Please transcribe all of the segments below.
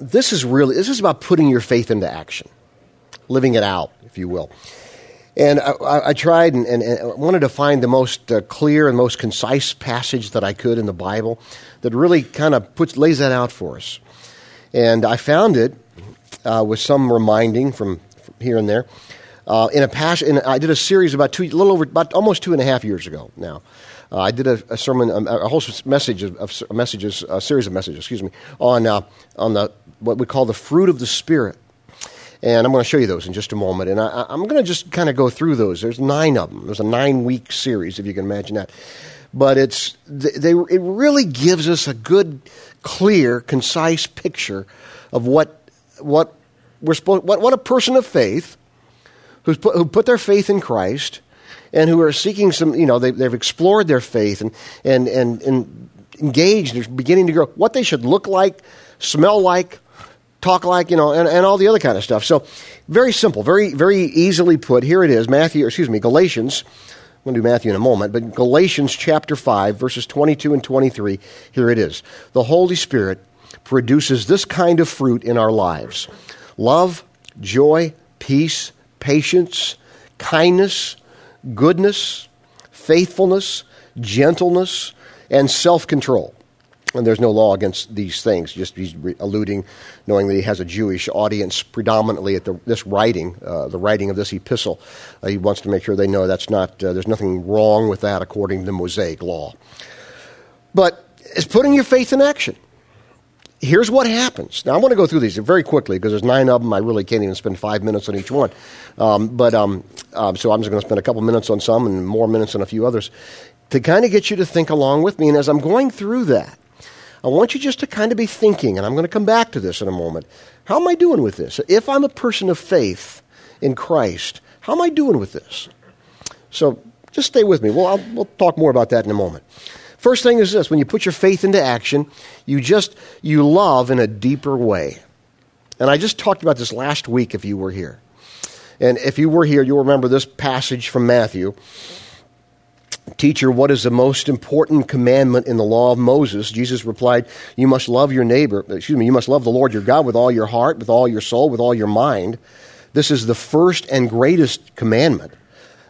this is really this is about putting your faith into action, living it out, if you will. And I, I tried and, and, and, wanted to find the most uh, clear and most concise passage that I could in the Bible that really kind of puts lays that out for us. And I found it uh, with some reminding from, from here and there uh, in a passage. I did a series about two, a little over, about almost two and a half years ago now. Uh, I did a, a sermon, a, a, whole message of, of, messages, a series of messages, excuse me, on uh, on the what we call the fruit of the spirit. And I'm going to show you those in just a moment. And I, am going to just kind of go through those. There's nine of them. There's a nine week series, if you can imagine that. But it's they, it really gives us a good, clear, concise picture of what what we're supposed what, what a person of faith who's put, who put their faith in Christ and who are seeking some, you know, they, have explored their faith and, and, and, and engaged, they're beginning to grow, what they should look like, smell like, talk like, you know, and, and all the other kind of stuff. So, very simple, very, very easily put. Here it is, Matthew, excuse me, Galatians. I'm going to do Matthew in a moment, but Galatians chapter 5, verses 22 and 23, here it is. The Holy Spirit produces this kind of fruit in our lives love, joy, peace, patience, kindness, goodness, faithfulness, gentleness, and self control. And there's no law against these things. Just he's alluding, knowing that he has a Jewish audience predominantly at the, this writing, uh, the writing of this epistle. Uh, he wants to make sure they know that's not. Uh, there's nothing wrong with that according to the Mosaic law. But it's putting your faith in action here's what happens. Now, I want to go through these very quickly because there's nine of them. I really can't even spend five minutes on each one. Um, but um, um, so I'm just going to spend a couple minutes on some and more minutes on a few others to kind of get you to think along with me. And as I'm going through that, I want you just to kind of be thinking, and I'm going to come back to this in a moment. How am I doing with this? If I'm a person of faith in Christ, how am I doing with this? So just stay with me. Well, I'll, we'll talk more about that in a moment. First thing is this when you put your faith into action, you just you love in a deeper way. And I just talked about this last week if you were here. And if you were here, you'll remember this passage from Matthew. Teacher, what is the most important commandment in the law of Moses? Jesus replied, You must love your neighbor, excuse me, you must love the Lord your God with all your heart, with all your soul, with all your mind. This is the first and greatest commandment.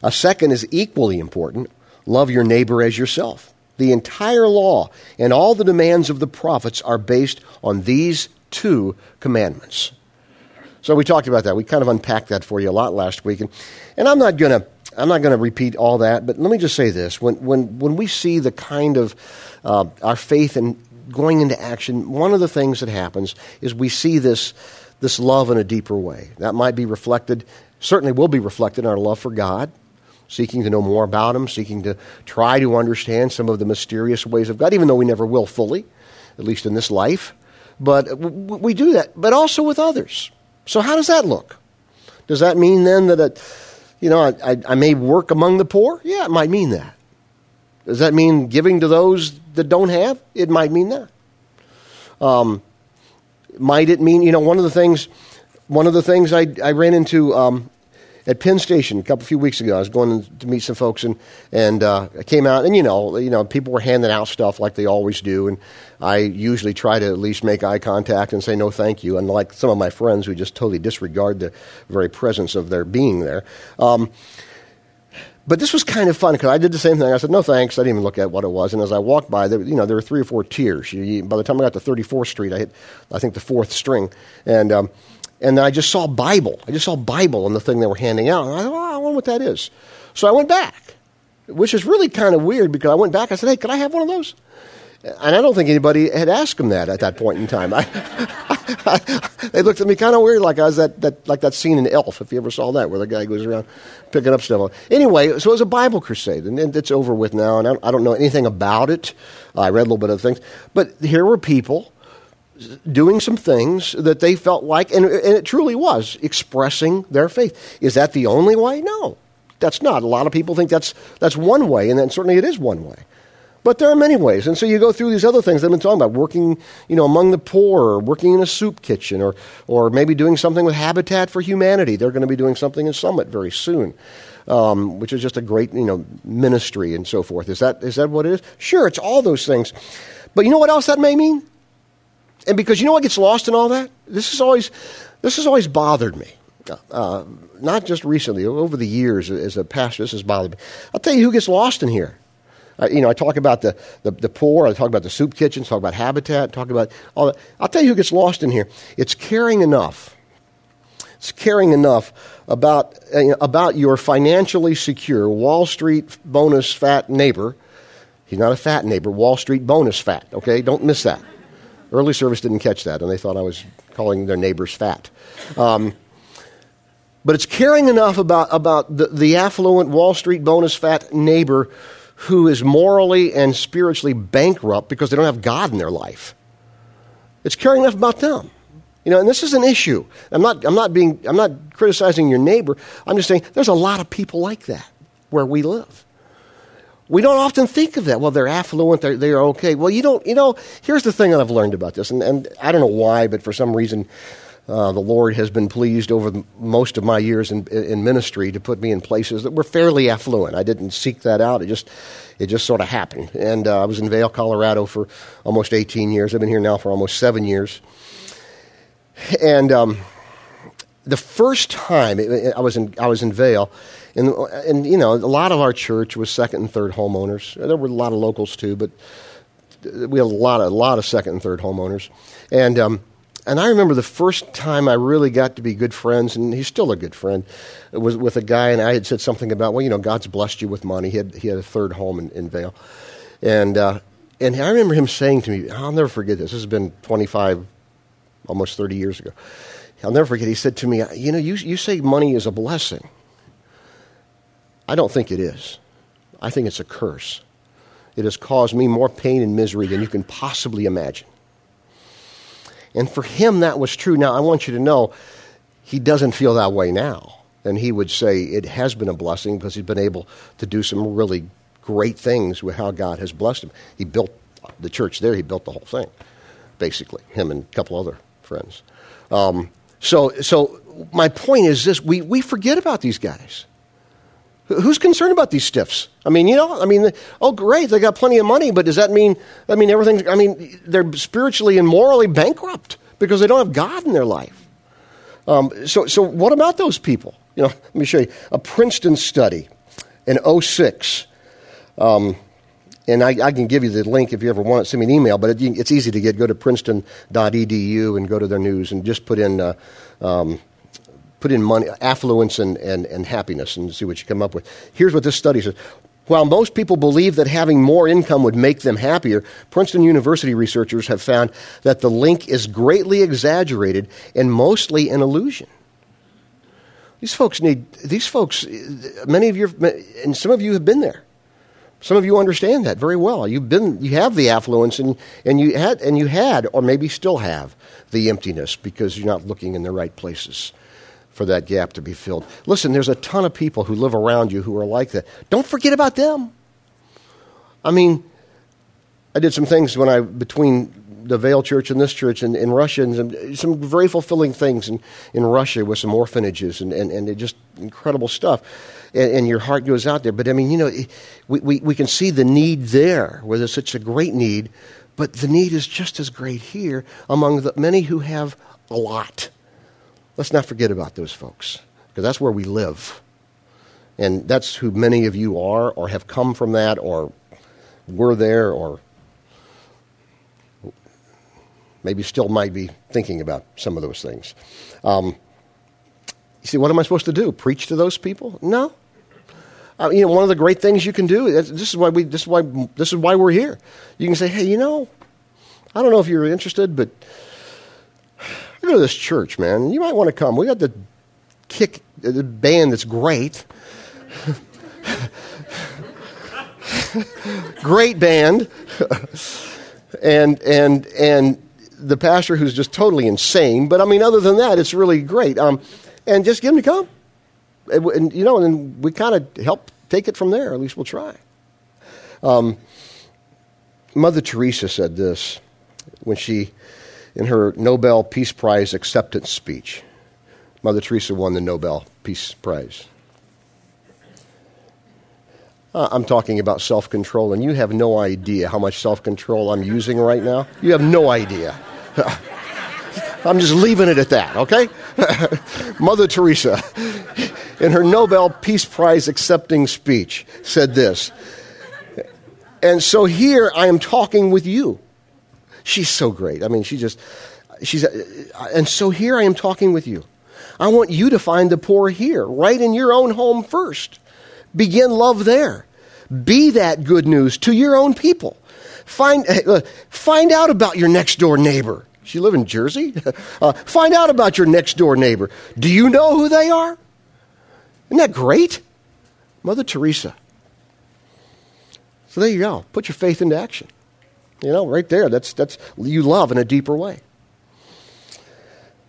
A second is equally important love your neighbor as yourself. The entire law and all the demands of the prophets are based on these two commandments. So we talked about that. We kind of unpacked that for you a lot last week. And, and I'm not going to. I'm not going to repeat all that, but let me just say this. When, when, when we see the kind of uh, our faith and going into action, one of the things that happens is we see this, this love in a deeper way. That might be reflected, certainly will be reflected in our love for God, seeking to know more about Him, seeking to try to understand some of the mysterious ways of God, even though we never will fully, at least in this life. But we do that, but also with others. So, how does that look? Does that mean then that, it, you know, I, I may work among the poor? Yeah, it might mean that. Does that mean giving to those that don't have? It might mean that. Um, might it mean, you know, one of the things, one of the things I, I ran into um, at Penn Station a couple few weeks ago. I was going to meet some folks and and uh, I came out and you know you know people were handing out stuff like they always do, and I usually try to at least make eye contact and say no thank you, unlike some of my friends who just totally disregard the very presence of their being there. Um, but this was kind of fun because I did the same thing. I said, no thanks. I didn't even look at what it was. And as I walked by, there, you know, there were three or four tiers. You, you, by the time I got to 34th Street, I hit, I think, the fourth string. And um, and then I just saw Bible. I just saw Bible on the thing they were handing out. And I thought, oh, I wonder what that is. So I went back, which is really kind of weird because I went back. I said, hey, could I have one of those? And I don't think anybody had asked him that at that point in time. I, I, they looked at me kind of weird, like I was that, that, like that scene in Elf, if you ever saw that, where the guy goes around picking up stuff. Anyway, so it was a Bible crusade, and it's over with now, and I don't, I don't know anything about it. I read a little bit of things. But here were people doing some things that they felt like, and, and it truly was, expressing their faith. Is that the only way? No, that's not. A lot of people think that's, that's one way, and then certainly it is one way. But there are many ways. And so you go through these other things I've been talking about, working, you know, among the poor, or working in a soup kitchen, or, or maybe doing something with Habitat for Humanity. They're going to be doing something in Summit very soon, um, which is just a great, you know, ministry and so forth. Is that, is that what it is? Sure, it's all those things. But you know what else that may mean? And because you know what gets lost in all that? This has always, this has always bothered me. Uh, not just recently, over the years as a pastor, this has bothered me. I'll tell you who gets lost in here. Uh, you know, I talk about the, the, the, poor, I talk about the soup kitchens, talk about habitat, talk about all that. I'll tell you who gets lost in here. It's caring enough. It's caring enough about, uh, about your financially secure Wall Street bonus fat neighbor. He's not a fat neighbor, Wall Street bonus fat, okay? Don't miss that. Early service didn't catch that, and they thought I was calling their neighbors fat. Um, but it's caring enough about, about the, the affluent Wall Street bonus fat neighbor who is morally and spiritually bankrupt because they don't have God in their life. It's caring enough about them. You know, and this is an issue. I'm not, I'm not being, I'm not criticizing your neighbor. I'm just saying there's a lot of people like that where we live. We don't often think of that. Well, they're affluent, they're, they're okay. Well, you don't, you know, here's the thing that I've learned about this, and, and I don't know why, but for some reason, uh, the Lord has been pleased over the, most of my years in, in, ministry to put me in places that were fairly affluent. I didn't seek that out; it just it just sort of happened. And uh, I was in Vail, Colorado, for almost 18 years. I've been here now for almost seven years. And um, the first time I was in I was in Vail, and and you know a lot of our church was second and third homeowners. There were a lot of locals too, but we had a lot of a lot of second and third homeowners, and. Um, and I remember the first time I really got to be good friends, and he's still a good friend, was with a guy, and I had said something about, well, you know, God's blessed you with money. He had, he had a third home in, in Vail. And, uh, and I remember him saying to me, I'll never forget this. This has been 25, almost 30 years ago. I'll never forget. He said to me, You know, you, you say money is a blessing. I don't think it is. I think it's a curse. It has caused me more pain and misery than you can possibly imagine. And for him, that was true. Now, I want you to know he doesn't feel that way now. And he would say it has been a blessing because he's been able to do some really great things with how God has blessed him. He built the church there, he built the whole thing, basically, him and a couple other friends. Um, so, so my point is this we, we forget about these guys. Who's concerned about these stiffs? I mean, you know, I mean, oh, great, they got plenty of money, but does that mean, I mean, everything, I mean, they're spiritually and morally bankrupt because they don't have God in their life. Um, so, so what about those people? You know, let me show you a Princeton study in 06. Um, and I, I, can give you the link if you ever want it. Send me an email, but it, it's easy to get. Go to princeton.edu and go to their news and just put in uh, um, put in money, affluence and, and, and happiness and see what you come up with. Here's what this study says. While most people believe that having more income would make them happier, Princeton University researchers have found that the link is greatly exaggerated and mostly an illusion. These folks need, these folks, many of you, and some of you have been there. Some of you understand that very well. You've been, you have the affluence, and, and you had, and you had, or maybe still have, the emptiness because you're not looking in the right places for that gap to be filled. Listen, there's a ton of people who live around you who are like that. Don't forget about them. I mean, I did some things when I, between the Vail Church and this church in, in Russia, and some, some, very fulfilling things in, in Russia with some orphanages and, and, and just incredible stuff. And, and, your heart goes out there. But I mean, you know, we, we, we can see the need there, where there's such a great need, but the need is just as great here among the many who have a lot. Let's not forget about those folks because that's where we live. And that's who many of you are, or have come from that, or were there, or maybe still might be thinking about some of those things. Um, you see, what am I supposed to do? Preach to those people? No. Uh, you know, one of the great things you can do. This is why we. This is why. This is why we're here. You can say, "Hey, you know, I don't know if you're interested, but I go to this church, man. You might want to come. We got the kick the band that's great. great band. and and and the pastor who's just totally insane. But I mean, other than that, it's really great. Um, and just get him to come. And, and you know, and we kind of help take it from there. At least we'll try. Um, Mother Teresa said this when she in her Nobel Peace Prize acceptance speech. Mother Teresa won the Nobel Peace Prize. Uh, I'm talking about self control, and you have no idea how much self control I'm using right now. You have no idea. I'm just leaving it at that, okay? Mother Teresa, in her Nobel Peace Prize accepting speech, said this. And so here I am talking with you. She's so great. I mean, she just, she's, and so here I am talking with you. I want you to find the poor here, right in your own home first. Begin love there. Be that good news to your own people. Find, uh, find out about your next door neighbor. She live in Jersey? Uh, find out about your next door neighbor. Do you know who they are? Isn't that great? Mother Teresa. So there you go. Put your faith into action. You know, right there. That's, that's you love in a deeper way.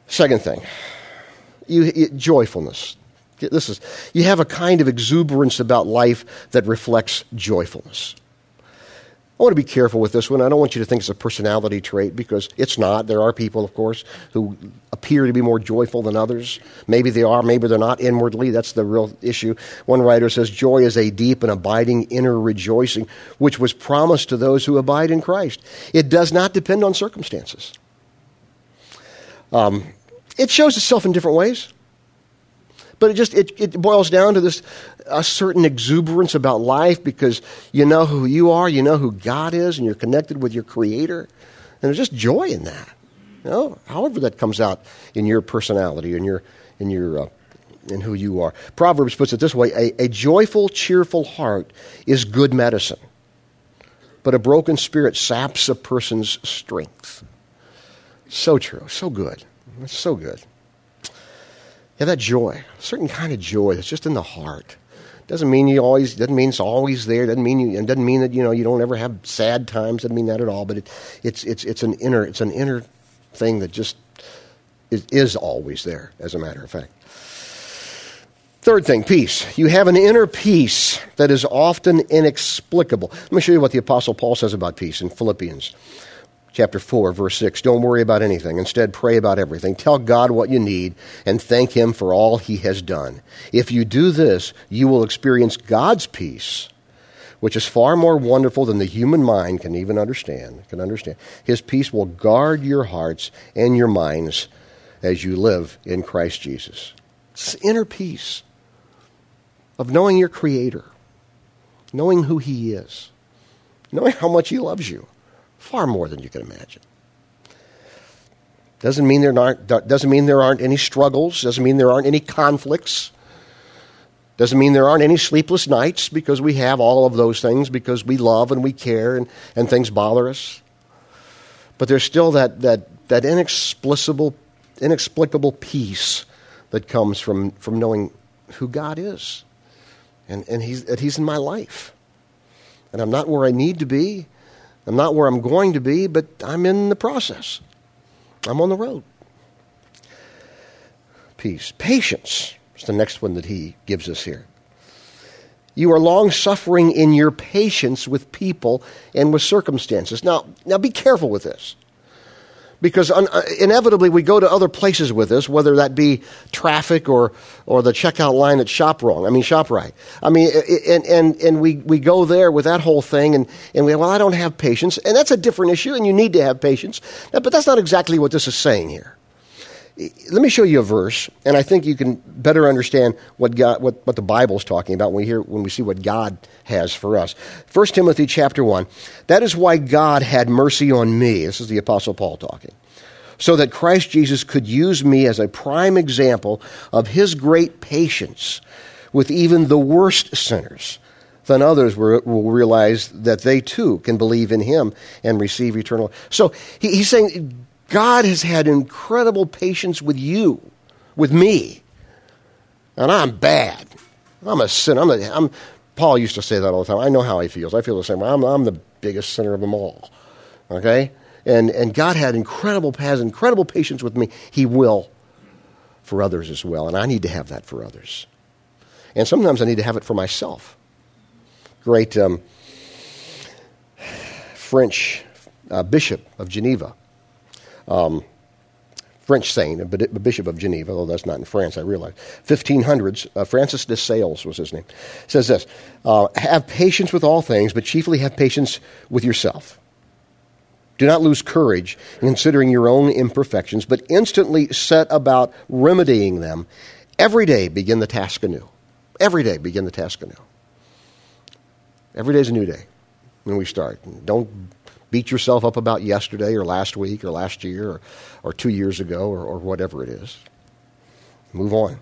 Second thing, you, joyfulness. This is you have a kind of exuberance about life that reflects joyfulness. I want to be careful with this one. I don't want you to think it's a personality trait because it's not. There are people, of course, who appear to be more joyful than others. Maybe they are, maybe they're not inwardly. That's the real issue. One writer says, Joy is a deep and abiding inner rejoicing, which was promised to those who abide in Christ. It does not depend on circumstances. Um, it shows itself in different ways. But it just it, it boils down to this a certain exuberance about life because you know who you are, you know who God is, and you're connected with your Creator. And there's just joy in that. You know, however that comes out in your personality, in your in your uh, in who you are. Proverbs puts it this way: a, a joyful, cheerful heart is good medicine, but a broken spirit saps a person's strength. So true, so good, so good. Yeah, that joy, a certain kind of joy that's just in the heart. Doesn't mean you always doesn't mean it's always there. Doesn't mean you doesn't mean that you know you don't ever have sad times. Doesn't mean that at all. But it, it's it's it's an inner it's an inner thing that just is, is always there. As a matter of fact. Third thing, peace. You have an inner peace that is often inexplicable. Let me show you what the Apostle Paul says about peace in Philippians chapter 4, verse 6. Don't worry about anything. Instead, pray about everything. Tell God what you need and thank Him for all He has done. If you do this, you will experience God's peace, which is far more wonderful than the human mind can even understand. Can understand. His peace will guard your hearts and your minds as you live in Christ Jesus. It's inner peace of knowing your Creator, knowing who He is, knowing how much He loves you far more than you can imagine. Doesn't mean there aren't, doesn't mean there aren't any struggles, doesn't mean there aren't any conflicts. Doesn't mean there aren't any sleepless nights because we have all of those things because we love and we care and, and things bother us. But there's still that, that, that inexplicable, inexplicable peace that comes from, from knowing who God is and, and he's, that He's in my life. And I'm not where I need to be, I'm not where I'm going to be, but I'm in the process. I'm on the road. Peace. Patience is the next one that he gives us here. You are long suffering in your patience with people and with circumstances. Now, now be careful with this because un- uh, inevitably we go to other places with this, whether that be traffic or, or the checkout line at Shop Wrong. I mean, ShopRite. I mean, and, and, and we, we go there with that whole thing and, and we, well, I don't have patience. And that's a different issue and you need to have patience. But that's not exactly what this is saying here let me show you a verse, and I think you can better understand what God, what, what the Bible is talking about when we hear when we see what God has for us. 1 Timothy chapter one. That is why God had mercy on me. This is the Apostle Paul talking. So that Christ Jesus could use me as a prime example of his great patience with even the worst sinners. Then others will realize that they too can believe in him and receive eternal. So he's saying God has had incredible patience with you, with me. And I'm bad. I'm a sinner. I'm, a, I'm Paul used to say that all the time. I know how he feels. I feel the same way. I'm, I'm the biggest sinner of them all. Okay? And, and God had incredible, has incredible patience with me. He will for others as well. And I need to have that for others. And sometimes I need to have it for myself. Great um, French uh, bishop of Geneva um, French saint, a bishop of Geneva, although that's not in France, I realize. 1500s, uh, Francis de Sales was his name, says this uh, Have patience with all things, but chiefly have patience with yourself. Do not lose courage in considering your own imperfections, but instantly set about remedying them. Every day begin the task anew. Every day begin the task anew. Every day is a new day when we start. Don't beat yourself up about yesterday or last week or last year or, or two years ago or, or whatever it is. Move on.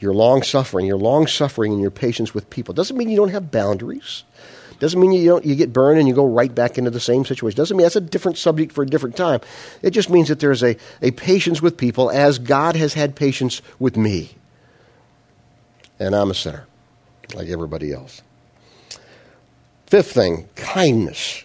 Your long suffering, your long suffering and your patience with people doesn't mean you don't have boundaries. Doesn't mean you don't you get burned and you go right back into the same situation. Doesn't mean that's a different subject for a different time. It just means that there's a, a patience with people as God has had patience with me. And I'm a sinner, like everybody else. Fifth thing, kindness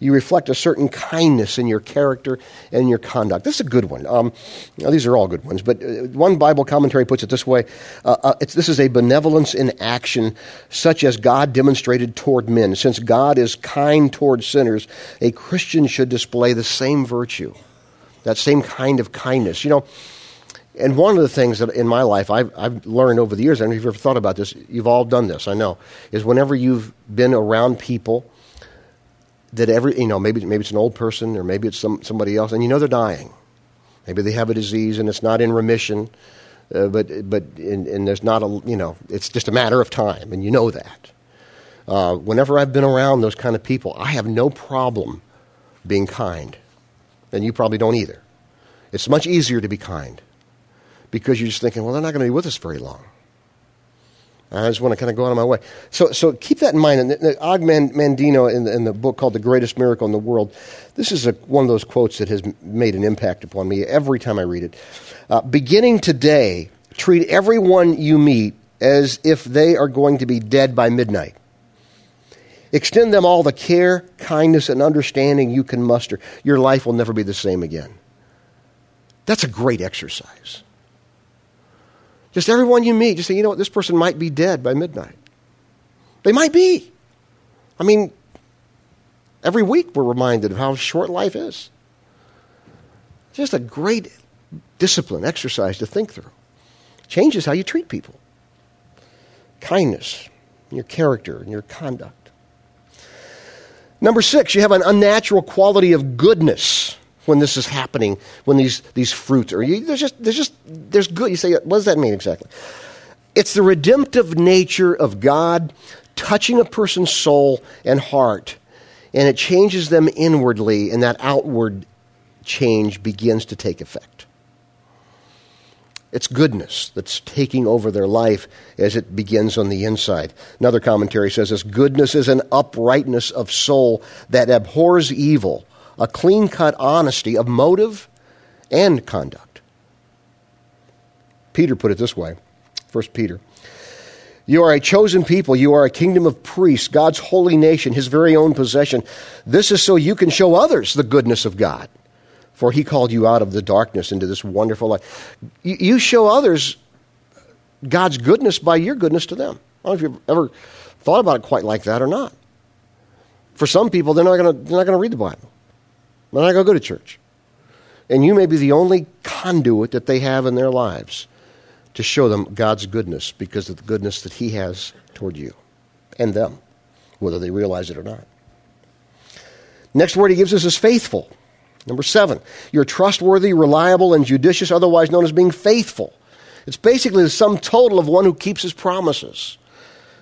you reflect a certain kindness in your character and your conduct. This is a good one. Um, these are all good ones, but uh, one Bible commentary puts it this way uh, uh, This is a benevolence in action, such as God demonstrated toward men. Since God is kind toward sinners, a Christian should display the same virtue, that same kind of kindness. You know, and one of the things that in my life I've, I've learned over the years, I don't know if you've ever thought about this, you've all done this, I know, is whenever you've been around people that every you know maybe maybe it's an old person or maybe it's some, somebody else and you know they're dying. Maybe they have a disease and it's not in remission uh, but but in, and there's not a you know it's just a matter of time and you know that. Uh, whenever I've been around those kind of people I have no problem being kind and you probably don't either. It's much easier to be kind because you're just thinking well they're not going to be with us very long I just want to kind of go out of my way. So, so keep that in mind. And Og Mandino, in the, in the book called The Greatest Miracle in the World, this is a, one of those quotes that has made an impact upon me every time I read it. Uh, beginning today, treat everyone you meet as if they are going to be dead by midnight. Extend them all the care, kindness, and understanding you can muster. Your life will never be the same again. That's a great exercise. Just everyone you meet, just say, you know what, this person might be dead by midnight. They might be. I mean, every week we're reminded of how short life is. Just a great discipline, exercise to think through. Changes how you treat people. Kindness, your character, and your conduct. Number six, you have an unnatural quality of goodness when this is happening, when these, these fruits are. There's just, there's just, there's good. You say, what does that mean exactly? It's the redemptive nature of God touching a person's soul and heart, and it changes them inwardly, and that outward change begins to take effect. It's goodness that's taking over their life as it begins on the inside. Another commentary says this goodness is an uprightness of soul that abhors evil a clean cut honesty of motive and conduct. Peter put it this way 1 Peter. You are a chosen people. You are a kingdom of priests, God's holy nation, his very own possession. This is so you can show others the goodness of God. For he called you out of the darkness into this wonderful light. You show others God's goodness by your goodness to them. I don't know if you've ever thought about it quite like that or not. For some people, they're not going to read the Bible. They're not going to go to church. And you may be the only conduit that they have in their lives to show them God's goodness because of the goodness that He has toward you and them, whether they realize it or not. Next word He gives us is faithful. Number seven, you're trustworthy, reliable, and judicious, otherwise known as being faithful. It's basically the sum total of one who keeps his promises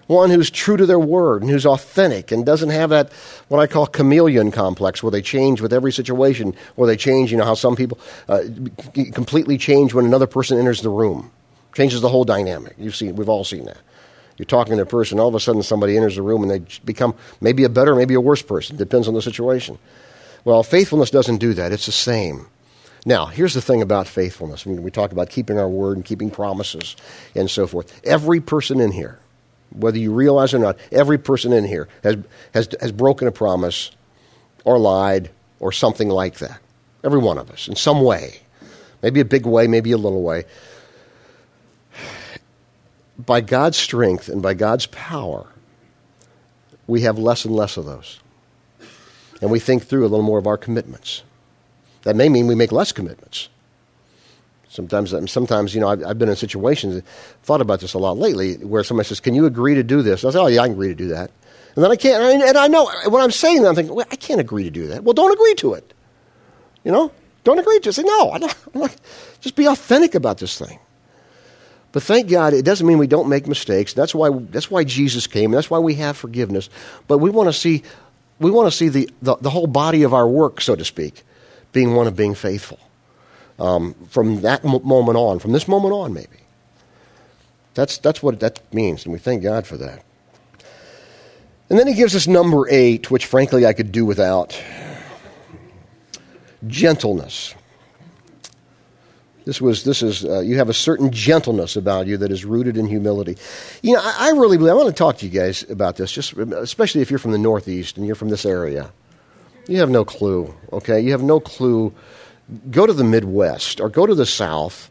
one who's true to their word and who's authentic and doesn't have that what I call chameleon complex where they change with every situation, where they change, you know, how some people uh, completely change when another person enters the room. Changes the whole dynamic. You've seen, we've all seen that. You're talking to a person, all of a sudden somebody enters the room and they become maybe a better, maybe a worse person. Depends on the situation. Well, faithfulness doesn't do that. It's the same. Now, here's the thing about faithfulness. Mean, we talk about keeping our word and keeping promises and so forth. Every person in here, whether you realize it or not, every person in here has, has, has broken a promise or lied or something like that. Every one of us, in some way. Maybe a big way, maybe a little way. By God's strength and by God's power, we have less and less of those. And we think through a little more of our commitments. That may mean we make less commitments. Sometimes, um, sometimes you know, I've, I've, been in situations, thought about this a lot lately, where somebody says, "Can you agree to do this?" I say, "Oh yeah, I can agree to do that." And then I can't, and I know when I'm saying that, I'm thinking, well, I can't agree to do that. Well, don't agree to it. You know? Don't agree to it. Say, no, I'm not, I'm not. just be authentic about this thing. But thank God, it doesn't mean we don't make mistakes. That's why, that's why Jesus came. That's why we have forgiveness. But we want to see, we want to see the, the, the whole body of our work, so to speak, being one of being faithful. Um, from that moment on, from this moment on, maybe. That's, that's what that means, and we thank God for that. And then he gives us number eight, which frankly I could do without gentleness. This was this is uh, you have a certain gentleness about you that is rooted in humility. You know, I, I really believe I want to talk to you guys about this, just especially if you're from the Northeast and you're from this area. You have no clue. Okay, you have no clue. Go to the Midwest or go to the South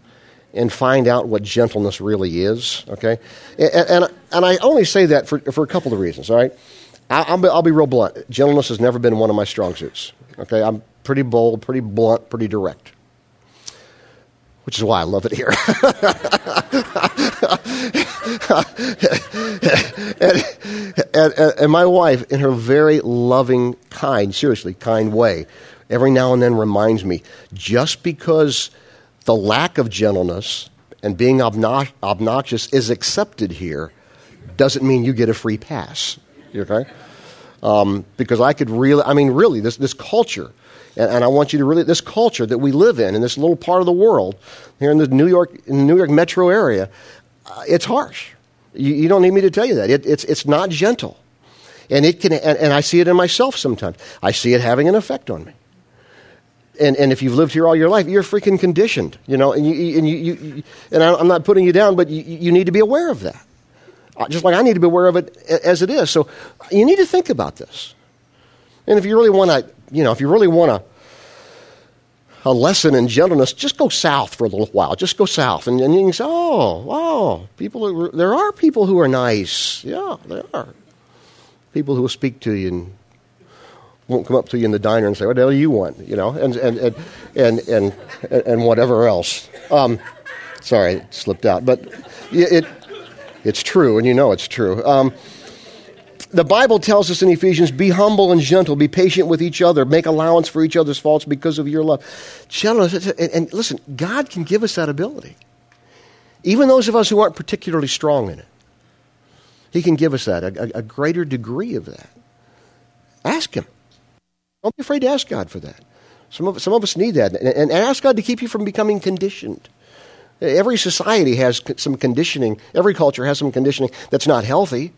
and find out what gentleness really is. Okay, and and, and I only say that for for a couple of reasons. All right, I'll be, I'll be real blunt. Gentleness has never been one of my strong suits. Okay, I'm pretty bold, pretty blunt, pretty direct which is why I love it here. and, and, and, my wife, in her very loving, kind, seriously, kind way, every now and then reminds me just because the lack of gentleness and being obnoxious is accepted here doesn't mean you get a free pass. Okay? Um, because I could really, I mean, really, this, this culture and, and, I want you to really, this culture that we live in, in this little part of the world, here in the New York, in the New York metro area, uh, it's harsh. You, you, don't need me to tell you that. It, it's, it's not gentle. And, it can, and, and I see it in myself sometimes. I see it having an effect on me. And, and if you've lived here all your life, you're freaking conditioned, you know, and, you, and, you, you and I'm not putting you down, but you, you need to be aware of that. Uh, just like I need to be aware of it as it is. So you need to think about this. And if you really want to, you know, if you really want a, a lesson in gentleness, just go south for a little while. Just go south. And, and you can say, oh, wow, people are, there are people who are nice. Yeah, there are. People who will speak to you and won't come up to you in the diner and say, what the hell do you want? You know, and, and, and, and, and, and whatever else. Um, sorry, it slipped out. But it, it's true, and you know it's true. Um, the Bible tells us in Ephesians be humble and gentle, be patient with each other, make allowance for each other's faults because of your love. Gentleness, and, and listen, God can give us that ability. Even those of us who aren't particularly strong in it, He can give us that, a, a greater degree of that. Ask Him. Don't be afraid to ask God for that. Some of, some of us need that. And, and ask God to keep you from becoming conditioned. Every society has some conditioning, every culture has some conditioning that's not healthy.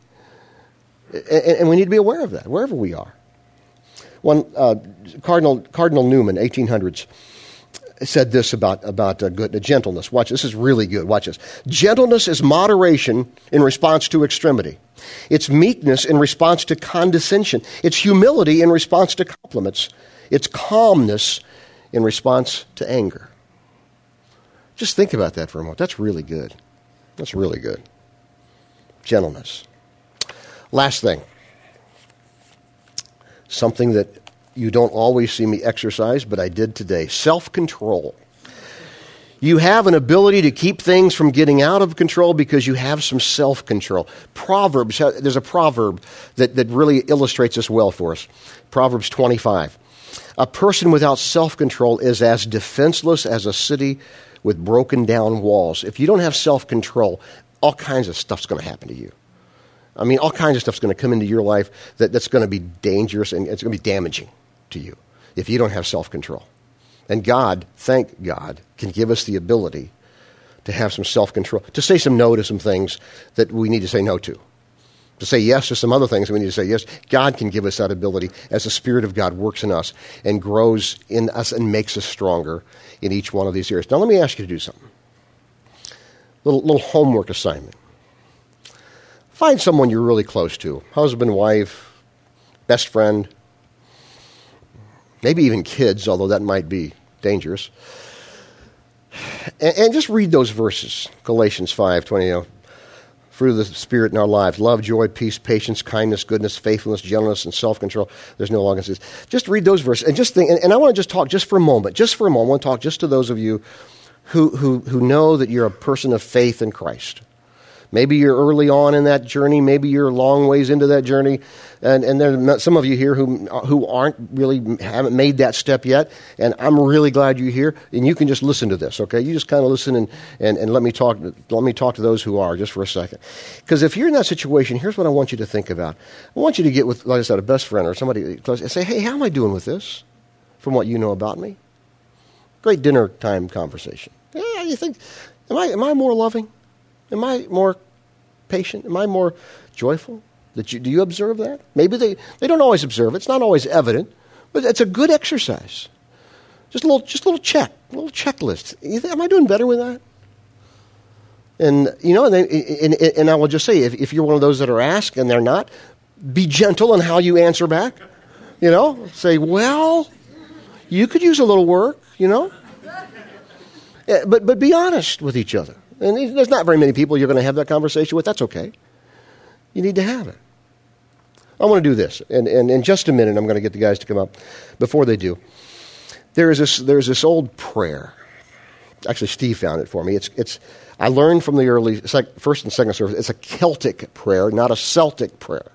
And we need to be aware of that wherever we are. One uh, Cardinal Cardinal Newman, 1800s, said this about about uh, good uh, gentleness. Watch this is really good. Watch this. Gentleness is moderation in response to extremity. It's meekness in response to condescension. It's humility in response to compliments. It's calmness in response to anger. Just think about that for a moment. That's really good. That's really good. Gentleness. Last thing something that you don't always see me exercise, but I did today self control. You have an ability to keep things from getting out of control because you have some self control. Proverbs, there's a proverb that, that really illustrates this well for us. Proverbs 25. A person without self control is as defenseless as a city with broken down walls. If you don't have self control, all kinds of stuff's going to happen to you. I mean, all kinds of stuff's going to come into your life that, that's going to be dangerous and it's going to be damaging to you if you don't have self control. And God, thank God, can give us the ability to have some self control, to say some no to some things that we need to say no to, to say yes to some other things that we need to say yes. God can give us that ability as the Spirit of God works in us and grows in us and makes us stronger in each one of these areas. Now, let me ask you to do something. Little, little homework assignment. Find someone you're really close to husband, wife, best friend, maybe even kids, although that might be dangerous. And, and just read those verses Galatians 5 20. You know, the Spirit in our lives love, joy, peace, patience, kindness, goodness, faithfulness, gentleness, and self control. There's no longer Just read those verses and just think. And, and I want to just talk just for a moment, just for a moment. I want to talk just to those of you who, who, who know that you're a person of faith in Christ Maybe you're early on in that journey. Maybe you're a long ways into that journey. And, and there are some of you here who, who aren't really, haven't made that step yet. And I'm really glad you're here. And you can just listen to this, okay? You just kind of listen and, and, and let, me talk, let me talk to those who are just for a second. Because if you're in that situation, here's what I want you to think about. I want you to get with, like I said, a best friend or somebody close and say, hey, how am I doing with this from what you know about me? Great dinner time conversation. Yeah, you think, am I, am I more loving? Am I more patient? Am I more joyful? You, do you observe that? Maybe they, they don't always observe it. It's not always evident, but it's a good exercise. Just a little, just a little check, a little checklist. Think, am I doing better with that? And you know, and, and, and I will just say, if, if you're one of those that are asked and they're not, be gentle in how you answer back. You know, say, well, you could use a little work. You know, eh, but but be honest with each other. And there's not very many people you're going to have that conversation with. That's okay. You need to have it. I want to do this. And, and in just a minute, I'm going to get the guys to come up. Before they do, there is this, there's this old prayer. Actually, Steve found it for me. It's, it's, I learned from the early first and second service, it's a Celtic prayer, not a Celtic prayer.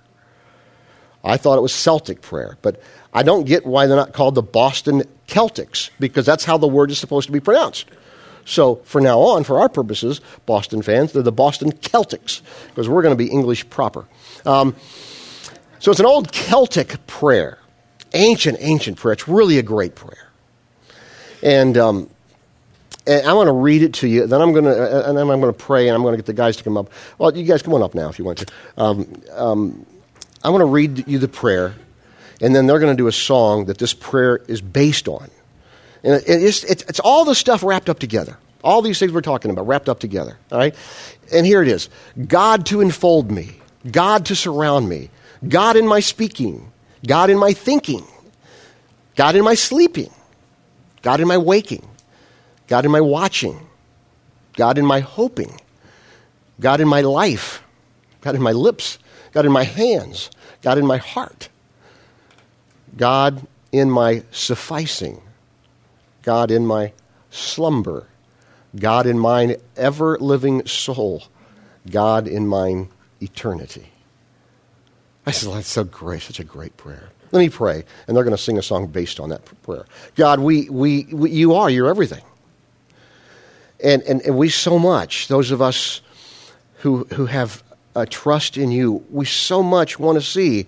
I thought it was Celtic prayer, but I don't get why they're not called the Boston Celtics, because that's how the word is supposed to be pronounced. So, for now on, for our purposes, Boston fans, they're the Boston Celtics, because we're going to be English proper. Um, so, it's an old Celtic prayer, ancient, ancient prayer. It's really a great prayer. And, um, and I want to read it to you. Then I'm going to, and then I'm going to pray, and I'm going to get the guys to come up. Well, you guys come on up now if you want to. Um, um, I want to read you the prayer, and then they're going to do a song that this prayer is based on. And it's, it's, it's all the stuff wrapped up together. All these things we're talking about wrapped up together. All right? And here it is God to enfold me, God to surround me, God in my speaking, God in my thinking, God in my sleeping, God in my waking, God in my watching, God in my hoping, God in my life, God in my lips, God in my hands, God in my heart, God in my sufficing, God in my slumber, God in mine ever living soul, God in mine eternity. I said, that's so great, such a great prayer. Let me pray, and they're going to sing a song based on that prayer. God, we, we, we you are, you're everything. And, and, and we so much, those of us who, who have a trust in you, we so much want to see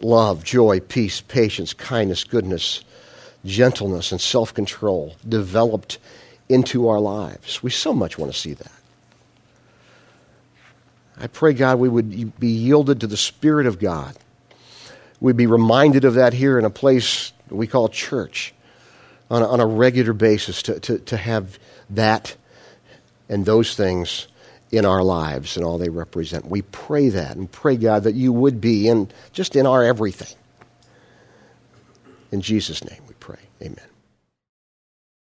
love, joy, peace, patience, kindness, goodness, gentleness and self control developed into our lives. We so much want to see that. I pray, God, we would be yielded to the Spirit of God. We'd be reminded of that here in a place we call church on a, on a regular basis to, to, to have that and those things in our lives and all they represent. We pray that and pray, God, that you would be in just in our everything. In Jesus' name. Amen.